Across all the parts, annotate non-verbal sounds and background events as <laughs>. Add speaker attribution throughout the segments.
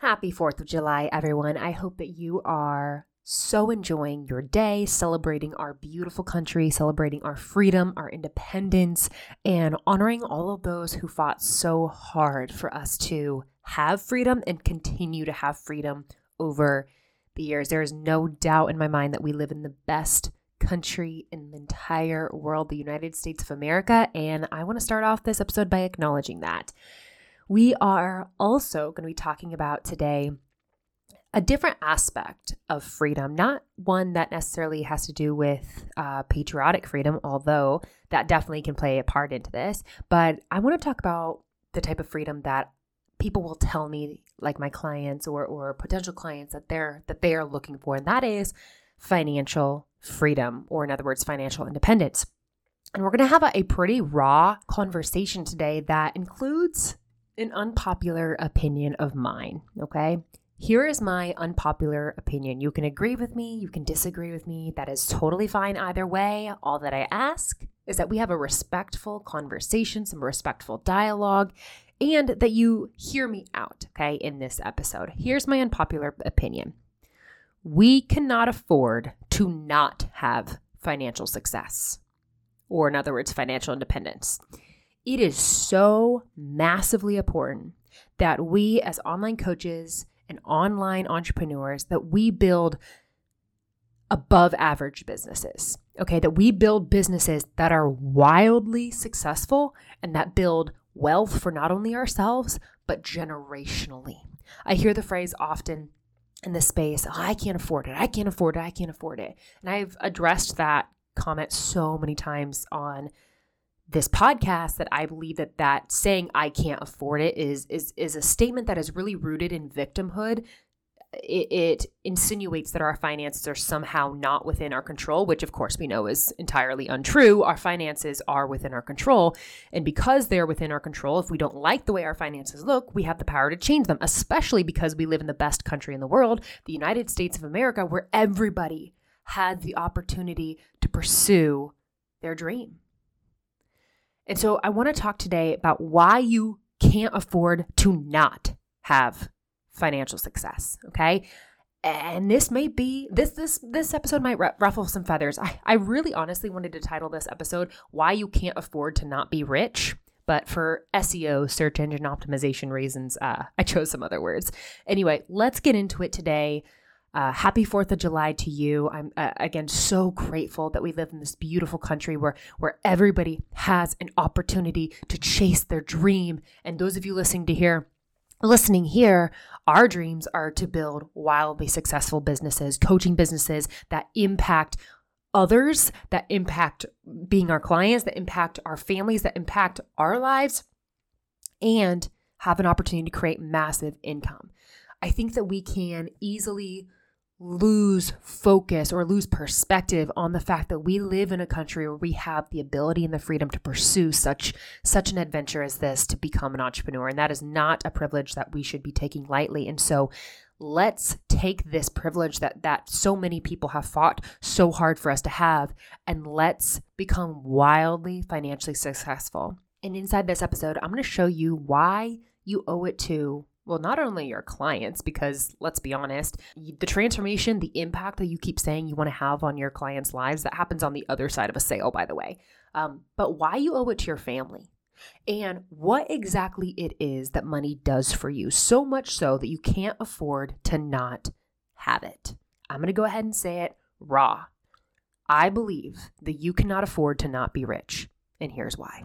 Speaker 1: Happy 4th of July, everyone. I hope that you are so enjoying your day, celebrating our beautiful country, celebrating our freedom, our independence, and honoring all of those who fought so hard for us to have freedom and continue to have freedom over the years. There is no doubt in my mind that we live in the best country in the entire world, the United States of America. And I want to start off this episode by acknowledging that. We are also going to be talking about today a different aspect of freedom, not one that necessarily has to do with uh, patriotic freedom, although that definitely can play a part into this. But I want to talk about the type of freedom that people will tell me, like my clients or or potential clients, that they're that they are looking for, and that is financial freedom, or in other words, financial independence. And we're going to have a, a pretty raw conversation today that includes an unpopular opinion of mine, okay? Here is my unpopular opinion. You can agree with me, you can disagree with me. That is totally fine either way. All that I ask is that we have a respectful conversation, some respectful dialogue, and that you hear me out, okay, in this episode. Here's my unpopular opinion we cannot afford to not have financial success, or in other words, financial independence. It is so massively important that we, as online coaches and online entrepreneurs, that we build above average businesses. Okay, that we build businesses that are wildly successful and that build wealth for not only ourselves, but generationally. I hear the phrase often in this space oh, I can't afford it. I can't afford it. I can't afford it. And I've addressed that comment so many times on this podcast that I believe that that saying I can't afford it is is is a statement that is really rooted in victimhood. It, it, insinuates that our finances are somehow not within our control, which of course we know is entirely untrue. Our finances are within our control. And because they're within our control, if we don't like the way our finances look, we have the power to change them, especially because we live in the best country in the world, the United States of America, where everybody had the opportunity to pursue their dream. And so I want to talk today about why you can't afford to not have financial success, okay? And this may be this this this episode might ruffle some feathers. I I really honestly wanted to title this episode why you can't afford to not be rich but for SEO, search engine optimization reasons, uh, I chose some other words. Anyway, let's get into it today. Uh, happy Fourth of July to you. I'm uh, again so grateful that we live in this beautiful country where where everybody has an opportunity to chase their dream. And those of you listening to here, listening here, our dreams are to build wildly successful businesses, coaching businesses that impact others, that impact being our clients, that impact our families, that impact our lives, and have an opportunity to create massive income. I think that we can easily lose focus or lose perspective on the fact that we live in a country where we have the ability and the freedom to pursue such such an adventure as this to become an entrepreneur. And that is not a privilege that we should be taking lightly. And so let's take this privilege that that so many people have fought so hard for us to have and let's become wildly financially successful. And inside this episode i'm going to show you why you owe it to well, not only your clients, because let's be honest, the transformation, the impact that you keep saying you want to have on your clients' lives, that happens on the other side of a sale, by the way. Um, but why you owe it to your family and what exactly it is that money does for you, so much so that you can't afford to not have it. I'm going to go ahead and say it raw. I believe that you cannot afford to not be rich. And here's why.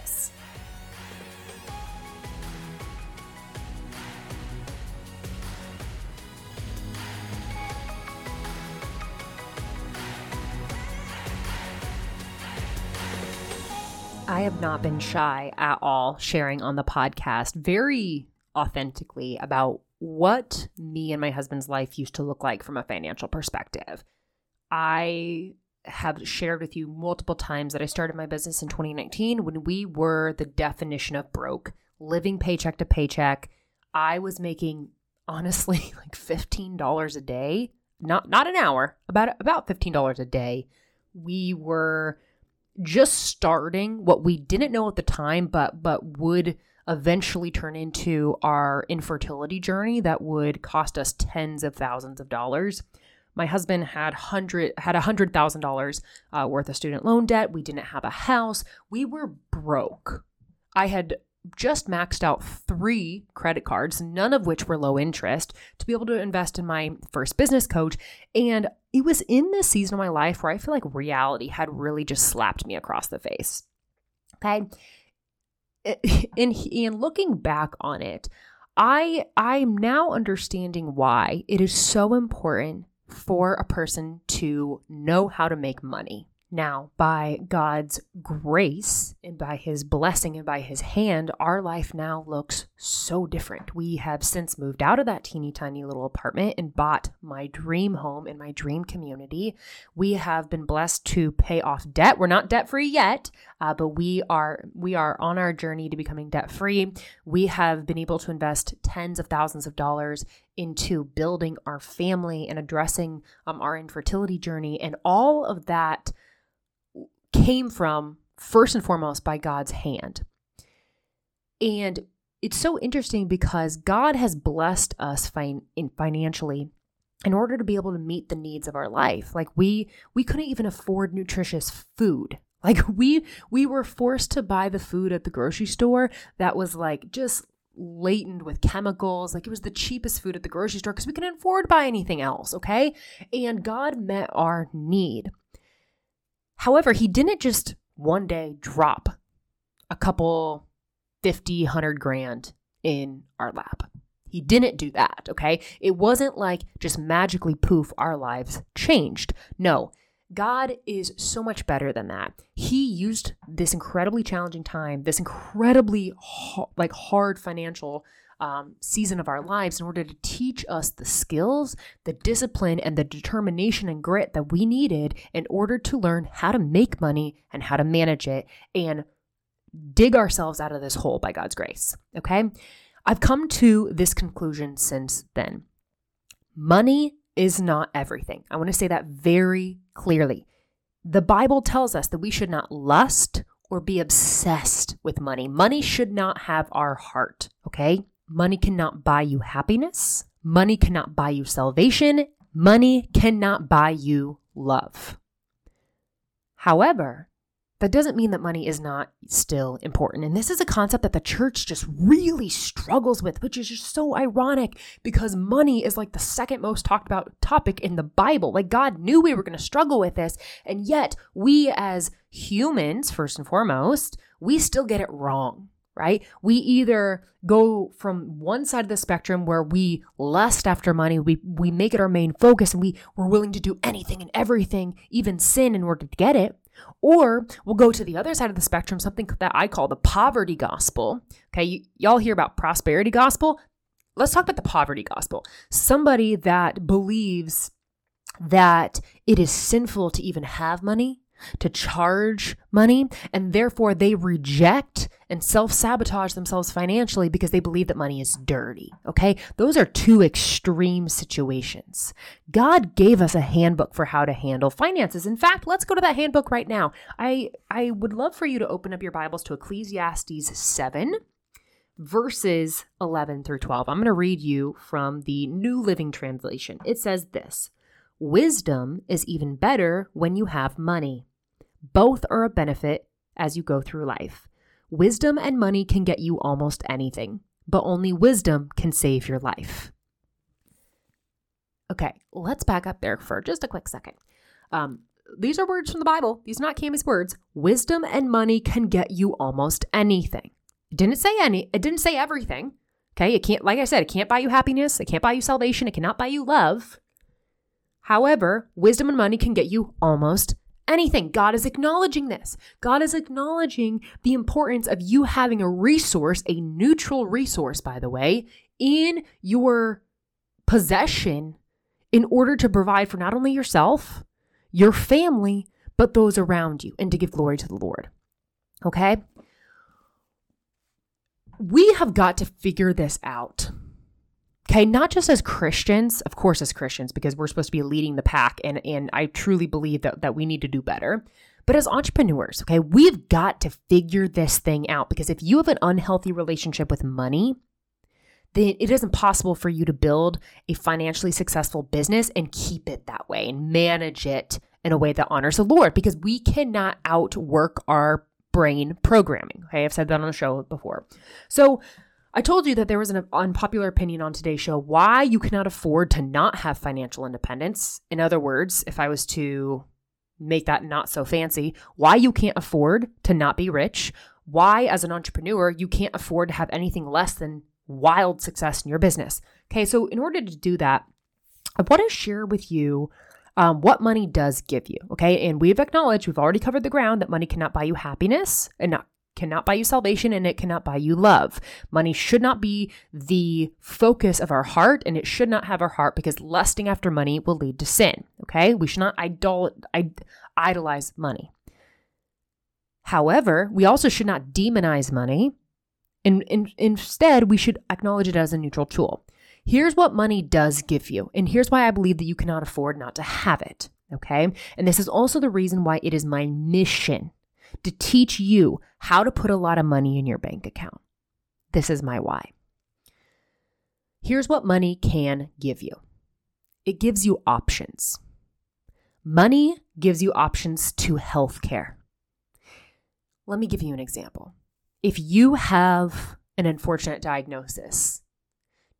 Speaker 1: I have not been shy at all sharing on the podcast very authentically about what me and my husband's life used to look like from a financial perspective. I have shared with you multiple times that I started my business in 2019 when we were the definition of broke, living paycheck to paycheck. I was making honestly <laughs> like $15 a day, not not an hour, about about $15 a day. We were just starting what we didn't know at the time but but would eventually turn into our infertility journey that would cost us tens of thousands of dollars. My husband had hundred had a hundred thousand uh, dollars worth of student loan debt. We didn't have a house. We were broke. I had just maxed out three credit cards, none of which were low interest, to be able to invest in my first business coach. And it was in this season of my life where I feel like reality had really just slapped me across the face. Okay. <laughs> In, in looking back on it, I I'm now understanding why it is so important for a person to know how to make money. Now, by God's grace and by His blessing and by His hand, our life now looks so different. We have since moved out of that teeny tiny little apartment and bought my dream home in my dream community. We have been blessed to pay off debt. We're not debt free yet, uh, but we are we are on our journey to becoming debt free. We have been able to invest tens of thousands of dollars into building our family and addressing um, our infertility journey, and all of that came from first and foremost by God's hand. And it's so interesting because God has blessed us fin- in financially in order to be able to meet the needs of our life. Like we we couldn't even afford nutritious food. <laughs> Like we we were forced to buy the food at the grocery store that was like just laden with chemicals. Like it was the cheapest food at the grocery store because we couldn't afford to buy anything else, okay? And God met our need. However, he didn't just one day drop a couple 50, 100 grand in our lap. He didn't do that, okay? It wasn't like just magically poof, our lives changed. No, God is so much better than that. He used this incredibly challenging time, this incredibly like hard financial um, season of our lives in order to teach us the skills, the discipline, and the determination and grit that we needed in order to learn how to make money and how to manage it and dig ourselves out of this hole by God's grace. Okay. I've come to this conclusion since then. Money is not everything. I want to say that very clearly. The Bible tells us that we should not lust or be obsessed with money. Money should not have our heart, okay? Money cannot buy you happiness. Money cannot buy you salvation. Money cannot buy you love. However, that doesn't mean that money is not still important. And this is a concept that the church just really struggles with, which is just so ironic because money is like the second most talked about topic in the Bible. Like God knew we were going to struggle with this. And yet, we as humans, first and foremost, we still get it wrong right? We either go from one side of the spectrum where we lust after money, we we make it our main focus and we we're willing to do anything and everything, even sin in order to get it, or we'll go to the other side of the spectrum, something that I call the poverty gospel. Okay, y- y'all hear about prosperity gospel? Let's talk about the poverty gospel. Somebody that believes that it is sinful to even have money, to charge money, and therefore they reject and self sabotage themselves financially because they believe that money is dirty. Okay? Those are two extreme situations. God gave us a handbook for how to handle finances. In fact, let's go to that handbook right now. I, I would love for you to open up your Bibles to Ecclesiastes 7 verses 11 through 12. I'm going to read you from the New Living Translation. It says this Wisdom is even better when you have money. Both are a benefit as you go through life. Wisdom and money can get you almost anything, but only wisdom can save your life. Okay, let's back up there for just a quick second. Um, these are words from the Bible. These are not Camie's words. Wisdom and money can get you almost anything. It didn't say any. It didn't say everything. Okay, it can't. Like I said, it can't buy you happiness. It can't buy you salvation. It cannot buy you love. However, wisdom and money can get you almost anything. God is acknowledging this. God is acknowledging the importance of you having a resource, a neutral resource, by the way, in your possession in order to provide for not only yourself, your family, but those around you and to give glory to the Lord. Okay? We have got to figure this out. Okay, not just as Christians, of course, as Christians, because we're supposed to be leading the pack, and, and I truly believe that, that we need to do better. But as entrepreneurs, okay, we've got to figure this thing out because if you have an unhealthy relationship with money, then it isn't possible for you to build a financially successful business and keep it that way and manage it in a way that honors the Lord because we cannot outwork our brain programming. Okay, I've said that on the show before. So, I told you that there was an unpopular opinion on today's show why you cannot afford to not have financial independence. In other words, if I was to make that not so fancy, why you can't afford to not be rich, why as an entrepreneur you can't afford to have anything less than wild success in your business. Okay, so in order to do that, I want to share with you um, what money does give you. Okay, and we've acknowledged, we've already covered the ground that money cannot buy you happiness and not cannot buy you salvation and it cannot buy you love. Money should not be the focus of our heart and it should not have our heart because lusting after money will lead to sin. Okay? We should not idol- idolize money. However, we also should not demonize money. And, instead, we should acknowledge it as a neutral tool. Here's what money does give you, and here's why I believe that you cannot afford not to have it. Okay. And this is also the reason why it is my mission to teach you how to put a lot of money in your bank account. This is my why. Here's what money can give you it gives you options. Money gives you options to healthcare. Let me give you an example. If you have an unfortunate diagnosis,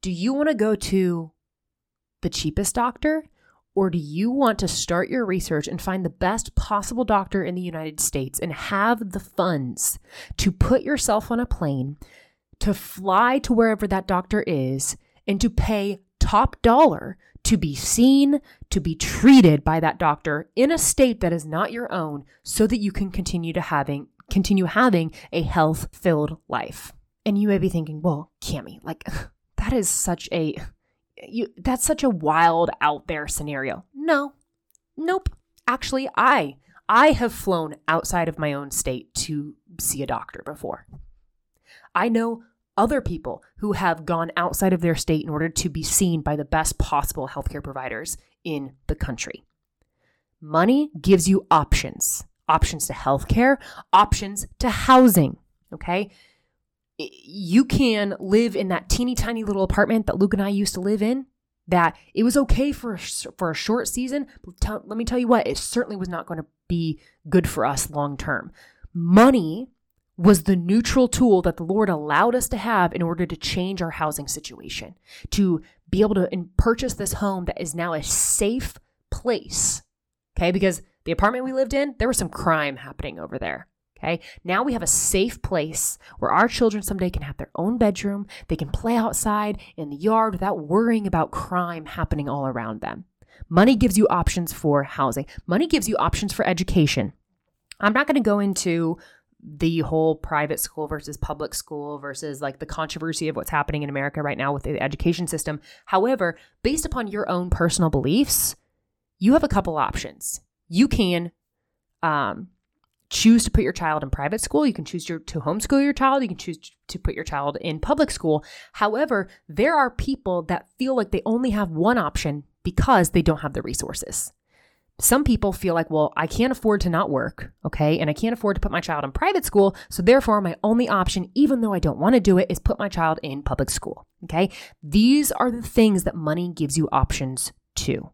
Speaker 1: do you want to go to the cheapest doctor or do you want to start your research and find the best possible doctor in the United States and have the funds to put yourself on a plane, to fly to wherever that doctor is, and to pay top dollar to be seen, to be treated by that doctor in a state that is not your own so that you can continue to having continue having a health-filled life. And you may be thinking, "Well, Camie, like <laughs> that is such a you that's such a wild out there scenario. No. Nope. Actually, I I have flown outside of my own state to see a doctor before. I know other people who have gone outside of their state in order to be seen by the best possible healthcare providers in the country. Money gives you options options to healthcare, options to housing. Okay you can live in that teeny tiny little apartment that Luke and I used to live in. that it was okay for for a short season. Tell, let me tell you what, it certainly was not going to be good for us long term. Money was the neutral tool that the Lord allowed us to have in order to change our housing situation, to be able to purchase this home that is now a safe place. Okay, because the apartment we lived in, there was some crime happening over there. Okay. Now we have a safe place where our children someday can have their own bedroom. They can play outside in the yard without worrying about crime happening all around them. Money gives you options for housing, money gives you options for education. I'm not going to go into the whole private school versus public school versus like the controversy of what's happening in America right now with the education system. However, based upon your own personal beliefs, you have a couple options. You can um, choose to put your child in private school. You can choose to, to homeschool your child. You can choose to put your child in public school. However, there are people that feel like they only have one option because they don't have the resources. Some people feel like, well, I can't afford to not work, okay? And I can't afford to put my child in private school. So therefore, my only option, even though I don't want to do it, is put my child in public school, okay? These are the things that money gives you options to.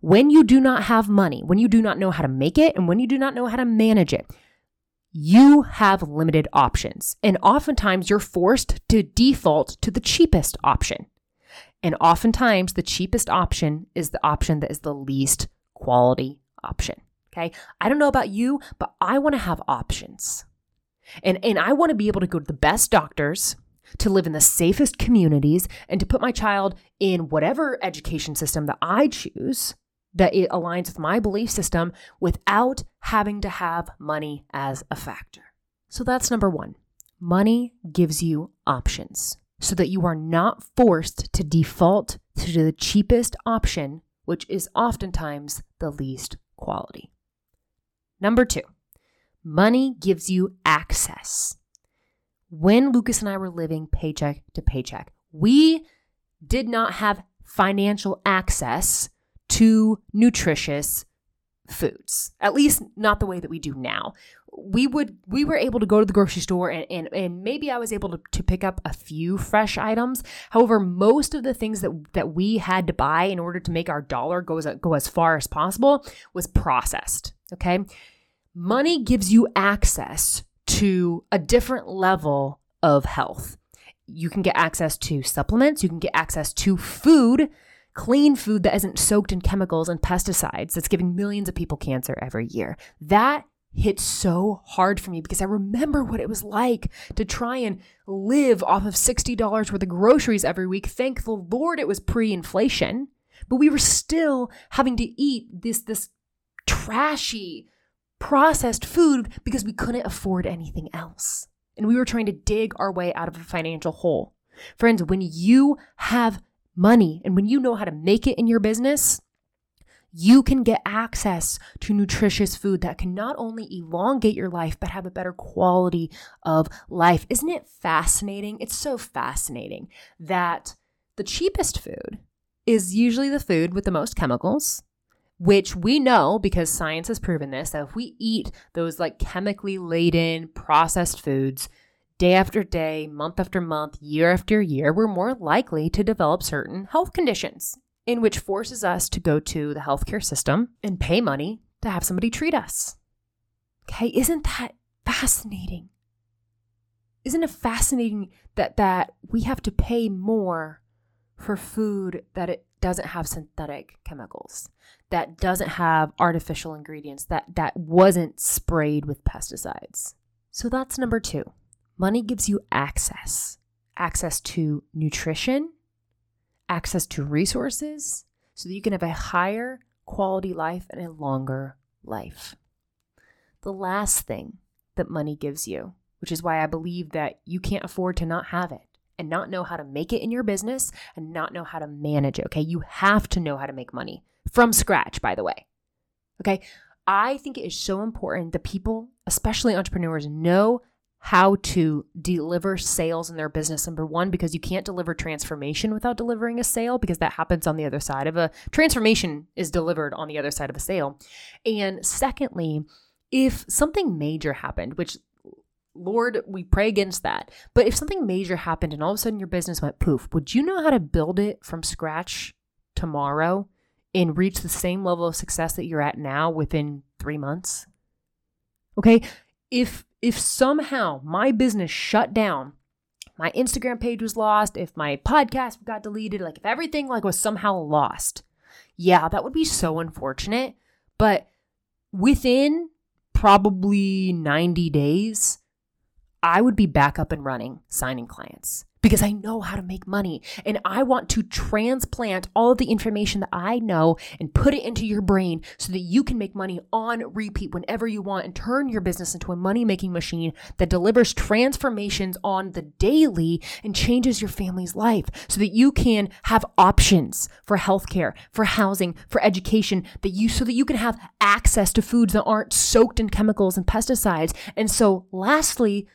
Speaker 1: When you do not have money, when you do not know how to make it, and when you do not know how to manage it, you have limited options. And oftentimes you're forced to default to the cheapest option. And oftentimes the cheapest option is the option that is the least quality option. Okay. I don't know about you, but I want to have options. And, and I want to be able to go to the best doctors, to live in the safest communities, and to put my child in whatever education system that I choose that it aligns with my belief system without having to have money as a factor. So that's number one. Money gives you options so that you are not forced to default to the cheapest option which is oftentimes the least quality. Number two, money gives you access. When Lucas and I were living paycheck to paycheck, we did not have financial access to nutritious foods, at least not the way that we do now we would we were able to go to the grocery store and and, and maybe I was able to, to pick up a few fresh items. However, most of the things that that we had to buy in order to make our dollar go as go as far as possible was processed. Okay. Money gives you access to a different level of health. You can get access to supplements, you can get access to food clean food that isn't soaked in chemicals and pesticides that's giving millions of people cancer every year. That hit so hard for me because I remember what it was like to try and live off of $60 worth of groceries every week. Thank the Lord it was pre inflation, but we were still having to eat this, this trashy processed food because we couldn't afford anything else. And we were trying to dig our way out of a financial hole. Friends, when you have money and when you know how to make it in your business, you can get access to nutritious food that can not only elongate your life, but have a better quality of life. Isn't it fascinating? It's so fascinating that the cheapest food is usually the food with the most chemicals, which we know because science has proven this that if we eat those like chemically laden processed foods, day after day, month after month, year after year, we're more likely to develop certain health conditions in which forces us to go to the healthcare system and pay money to have somebody treat us. Okay, isn't that fascinating? Isn't it fascinating that that we have to pay more for food that it doesn't have synthetic chemicals, that doesn't have artificial ingredients, that that wasn't sprayed with pesticides. So that's number 2. Money gives you access. Access to nutrition, access to resources so that you can have a higher quality life and a longer life. The last thing that money gives you, which is why I believe that you can't afford to not have it and not know how to make it in your business and not know how to manage it. Okay. You have to know how to make money from scratch, by the way. Okay. I think it is so important that people, especially entrepreneurs, know how to deliver sales in their business. Number one, because you can't deliver transformation without delivering a sale, because that happens on the other side of a transformation is delivered on the other side of a sale. And secondly, if something major happened, which Lord, we pray against that. But if something major happened and all of a sudden your business went poof, would you know how to build it from scratch tomorrow and reach the same level of success that you're at now within three months? Okay. If if somehow my business shut down, my Instagram page was lost, if my podcast got deleted, like if everything like was somehow lost, yeah, that would be so unfortunate. But within probably 90 days, I would be back up and running signing clients because I know how to make money and I want to transplant all of the information that I know and put it into your brain so that you can make money on repeat whenever you want and turn your business into a money making machine that delivers transformations on the daily and changes your family's life so that you can have options for healthcare, for housing, for education that you so that you can have access to foods that aren't soaked in chemicals and pesticides. And so lastly,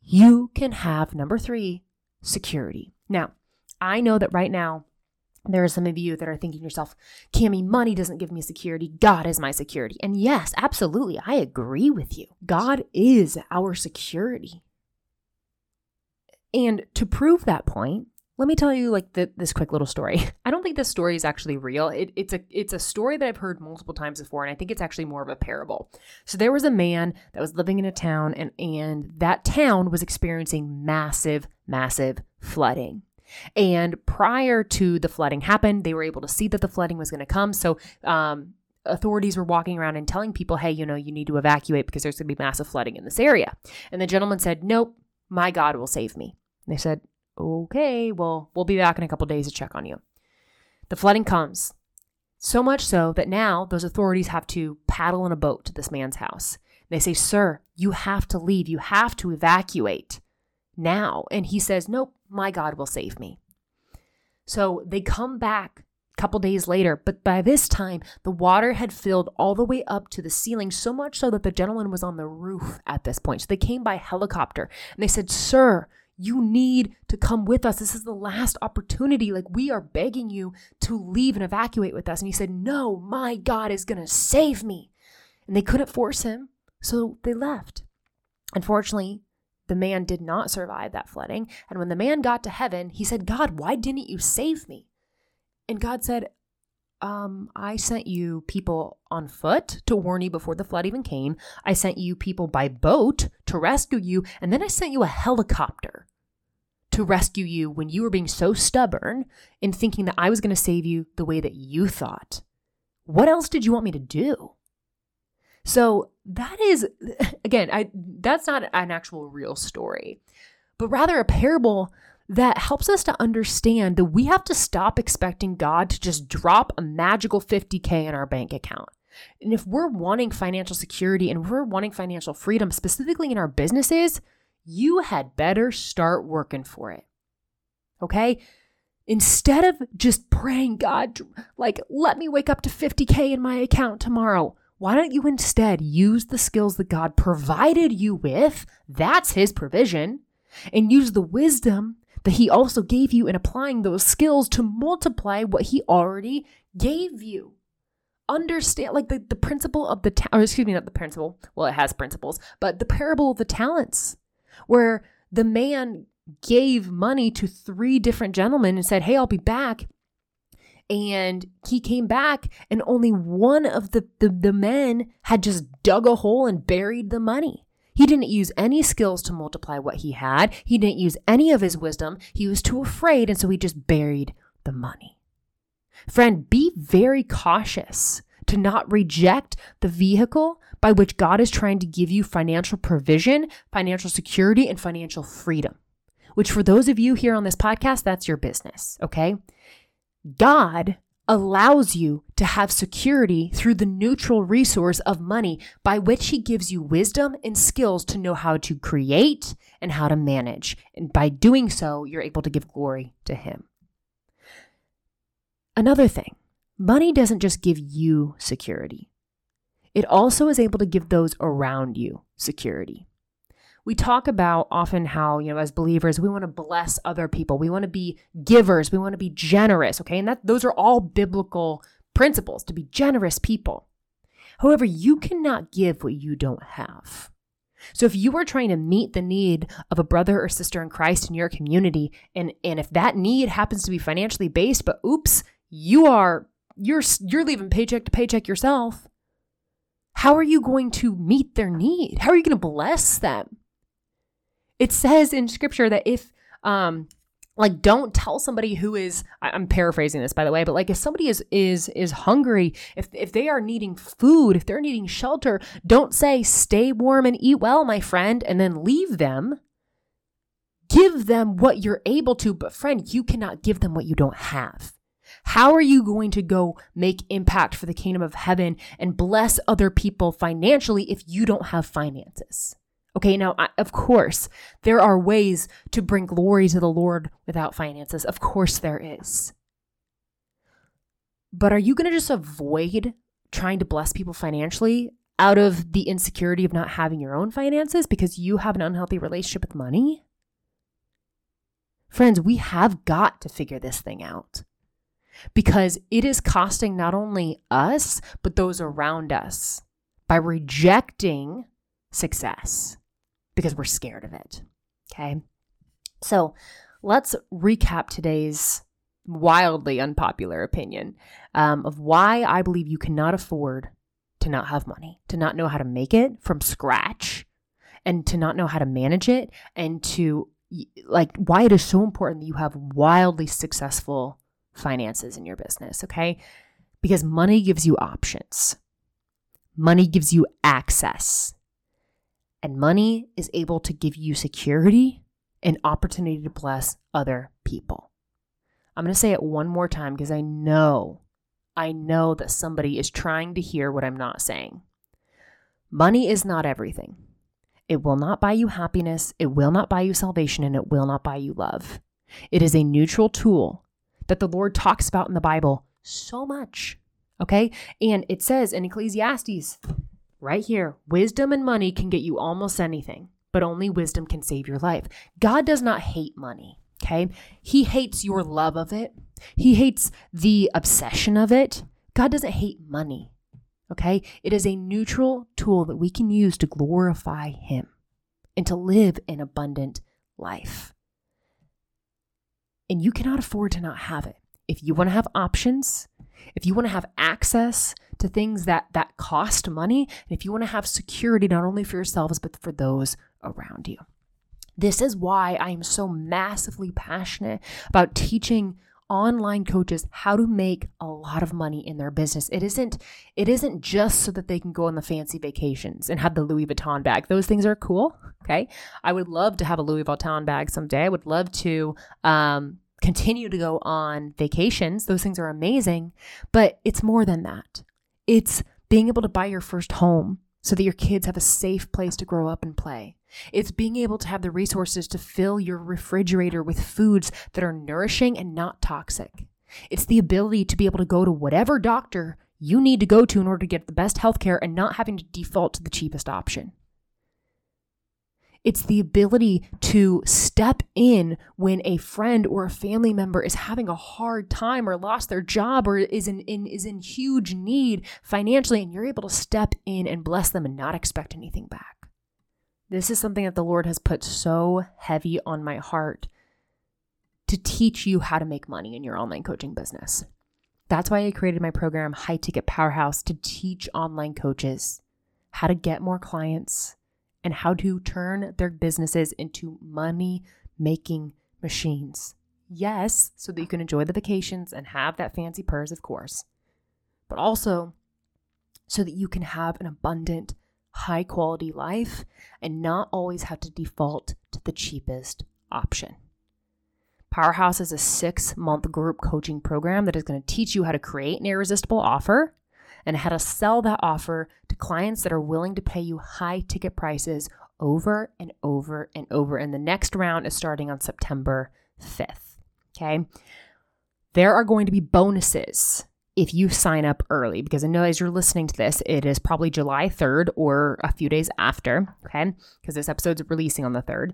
Speaker 1: you can have number 3 security. Now, I know that right now, there are some of you that are thinking yourself, Camie, money doesn't give me security. God is my security. And yes, absolutely, I agree with you. God is our security. And to prove that point, let me tell you like the, this quick little story. <laughs> I don't think this story is actually real. It, it's a it's a story that I've heard multiple times before, and I think it's actually more of a parable. So there was a man that was living in a town, and and that town was experiencing massive, massive flooding. And prior to the flooding happened, they were able to see that the flooding was going to come. So um, authorities were walking around and telling people, hey, you know, you need to evacuate because there's going to be massive flooding in this area. And the gentleman said, nope, my God will save me. And they said, okay, well, we'll be back in a couple days to check on you. The flooding comes. So much so that now those authorities have to paddle in a boat to this man's house. They say, Sir, you have to leave. You have to evacuate now. And he says, Nope, my God will save me. So they come back a couple days later, but by this time, the water had filled all the way up to the ceiling, so much so that the gentleman was on the roof at this point. So they came by helicopter and they said, Sir, you need to come with us. This is the last opportunity. Like, we are begging you to leave and evacuate with us. And he said, No, my God is going to save me. And they couldn't force him. So they left. Unfortunately, the man did not survive that flooding. And when the man got to heaven, he said, God, why didn't you save me? And God said, um, I sent you people on foot to warn you before the flood even came. I sent you people by boat to rescue you. And then I sent you a helicopter to rescue you when you were being so stubborn in thinking that I was going to save you the way that you thought. What else did you want me to do? So that is, <laughs> again, I, that's not an actual real story, but rather a parable that helps us to understand that we have to stop expecting God to just drop a magical 50K in our bank account. And if we're wanting financial security and we're wanting financial freedom, specifically in our businesses, you had better start working for it. Okay? Instead of just praying, God, like, let me wake up to 50K in my account tomorrow, why don't you instead use the skills that God provided you with? That's His provision. And use the wisdom that He also gave you in applying those skills to multiply what He already gave you. Understand, like the, the principle of the, ta- or excuse me, not the principle, well, it has principles, but the parable of the talents, where the man gave money to three different gentlemen and said, Hey, I'll be back and he came back and only one of the, the, the men had just dug a hole and buried the money. He didn't use any skills to multiply what he had. He didn't use any of his wisdom. He was too afraid, and so he just buried the money. Friend, be very cautious to not reject the vehicle by which God is trying to give you financial provision, financial security, and financial freedom. Which, for those of you here on this podcast, that's your business, okay? God allows you to have security through the neutral resource of money by which he gives you wisdom and skills to know how to create and how to manage. And by doing so, you're able to give glory to him. Another thing, money doesn't just give you security. It also is able to give those around you security we talk about often how, you know, as believers, we want to bless other people. We want to be givers. We want to be generous. Okay. And that those are all biblical principles to be generous people. However, you cannot give what you don't have. So if you are trying to meet the need of a brother or sister in Christ in your community, and, and if that need happens to be financially based, but oops, you are you're you're leaving paycheck to paycheck yourself, how are you going to meet their need? How are you going to bless them? It says in scripture that if um like don't tell somebody who is i'm paraphrasing this by the way but like if somebody is is is hungry if if they are needing food if they're needing shelter don't say stay warm and eat well my friend and then leave them. Give them what you're able to but friend you cannot give them what you don't have. How are you going to go make impact for the kingdom of heaven and bless other people financially if you don't have finances Okay, now, of course, there are ways to bring glory to the Lord without finances. Of course, there is. But are you going to just avoid trying to bless people financially out of the insecurity of not having your own finances because you have an unhealthy relationship with money? Friends, we have got to figure this thing out because it is costing not only us, but those around us by rejecting success because we're scared of it. Okay. So let's recap today's wildly unpopular opinion um, of why I believe you cannot afford to not have money, to not know how to make it from scratch, and to not know how to manage it, and to like why it is so important that you have wildly successful finances in your business. Okay. Because money gives you options, money gives you access. And money is able to give you security and opportunity to bless other people. I'm going to say it one more time because I know, I know that somebody is trying to hear what I'm not saying. Money is not everything. It will not buy you happiness, it will not buy you salvation, and it will not buy you love. It is a neutral tool that the Lord talks about in the Bible so much. Okay? And it says in Ecclesiastes right here wisdom and money can get you almost anything, but only wisdom can save your life. God does not hate money. Okay. He hates your love of it. He hates the obsession of it. God doesn't hate money. Okay. It is a neutral tool that we can use to glorify Him and to live an abundant life. And you cannot afford to not have it. If you want to have options, if you want to have access to things that that cost money, and if you want to have security not only for yourselves but for those around you. This is why I am so massively passionate about teaching online coaches how to make a lot of money in their business. It isn't it isn't just so that they can go on the fancy vacations and have the Louis Vuitton bag. Those things are cool, okay? I would love to have a Louis Vuitton bag someday. I would love to um, continue to go on vacations. Those things are amazing, but it's more than that. It's being able to buy your first home so that your kids have a safe place to grow up and play. It's being able to have the resources to fill your refrigerator with foods that are nourishing and not toxic. It's the ability to be able to go to whatever doctor you need to go to in order to get the best health care and not having to default to the cheapest option. It's the ability to step in when a friend or a family member is having a hard time or lost their job or is in, in is in huge need financially and you're able to step in and bless them and not expect anything back. This is something that the Lord has put so heavy on my heart to teach you how to make money in your online coaching business. That's why I created my program, High Ticket Powerhouse, to teach online coaches how to get more clients, and how to turn their businesses into money making machines. Yes, so that you can enjoy the vacations and have that fancy purse, of course, but also so that you can have an abundant, high quality life and not always have to default to the cheapest option. Powerhouse is a six month group coaching program that is going to teach you how to create an irresistible offer and how to sell that offer to clients that are willing to pay you high ticket prices over and over and over. And the next round is starting on September 5th. Okay. There are going to be bonuses if you sign up early, because I know as you're listening to this, it is probably July 3rd or a few days after. Okay. Because this episode's releasing on the 3rd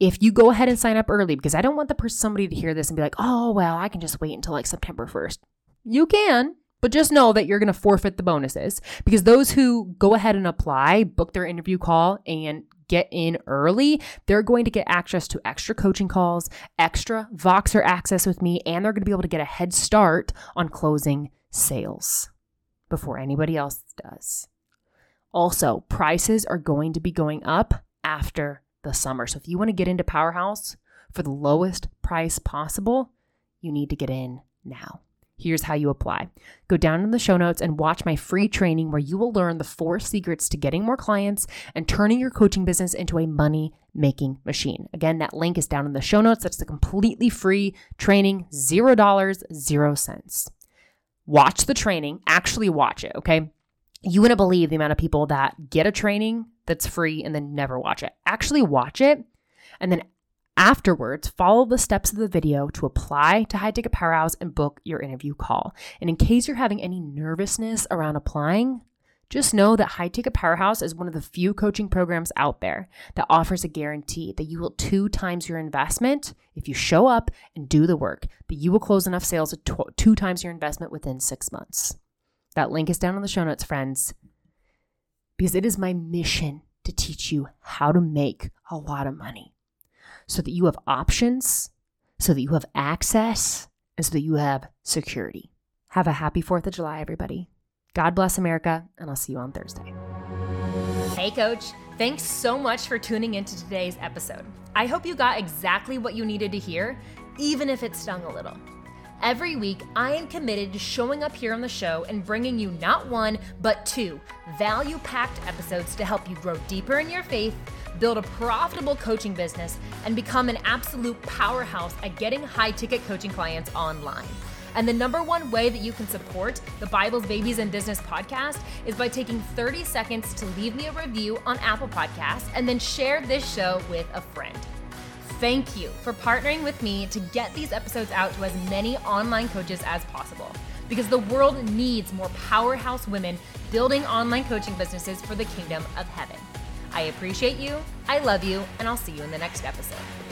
Speaker 1: if you go ahead and sign up early, because I don't want the person somebody to hear this and be like, oh well, I can just wait until like September 1st. You can, but just know that you're going to forfeit the bonuses because those who go ahead and apply, book their interview call, and get in early, they're going to get access to extra coaching calls, extra Voxer access with me, and they're going to be able to get a head start on closing sales before anybody else does. Also, prices are going to be going up after the summer. So if you want to get into Powerhouse for the lowest price possible, you need to get in now. Here's how you apply. Go down in the show notes and watch my free training where you will learn the four secrets to getting more clients and turning your coaching business into a money making machine. Again, that link is down in the show notes. That's the completely free training, $0, zero cents. Watch the training, actually watch it, okay? You wouldn't believe the amount of people that get a training that's free and then never watch it. Actually, watch it and then Afterwards, follow the steps of the video to apply to High Ticket Powerhouse and book your interview call. And in case you're having any nervousness around applying, just know that High Ticket Powerhouse is one of the few coaching programs out there that offers a guarantee that you will two times your investment if you show up and do the work, that you will close enough sales at two times your investment within six months. That link is down in the show notes, friends, because it is my mission to teach you how to make a lot of money so that you have options, so that you have access, and so that you have security. Have a happy 4th of July, everybody. God bless America, and I'll see you on Thursday.
Speaker 2: Hey, coach. Thanks so much for tuning into today's episode. I hope you got exactly what you needed to hear, even if it stung a little. Every week, I am committed to showing up here on the show and bringing you not one, but two value packed episodes to help you grow deeper in your faith build a profitable coaching business, and become an absolute powerhouse at getting high ticket coaching clients online. And the number one way that you can support the Bibles, Babies, and Business podcast is by taking 30 seconds to leave me a review on Apple Podcasts and then share this show with a friend. Thank you for partnering with me to get these episodes out to as many online coaches as possible because the world needs more powerhouse women building online coaching businesses for the kingdom of heaven. I appreciate you, I love you, and I'll see you in the next episode.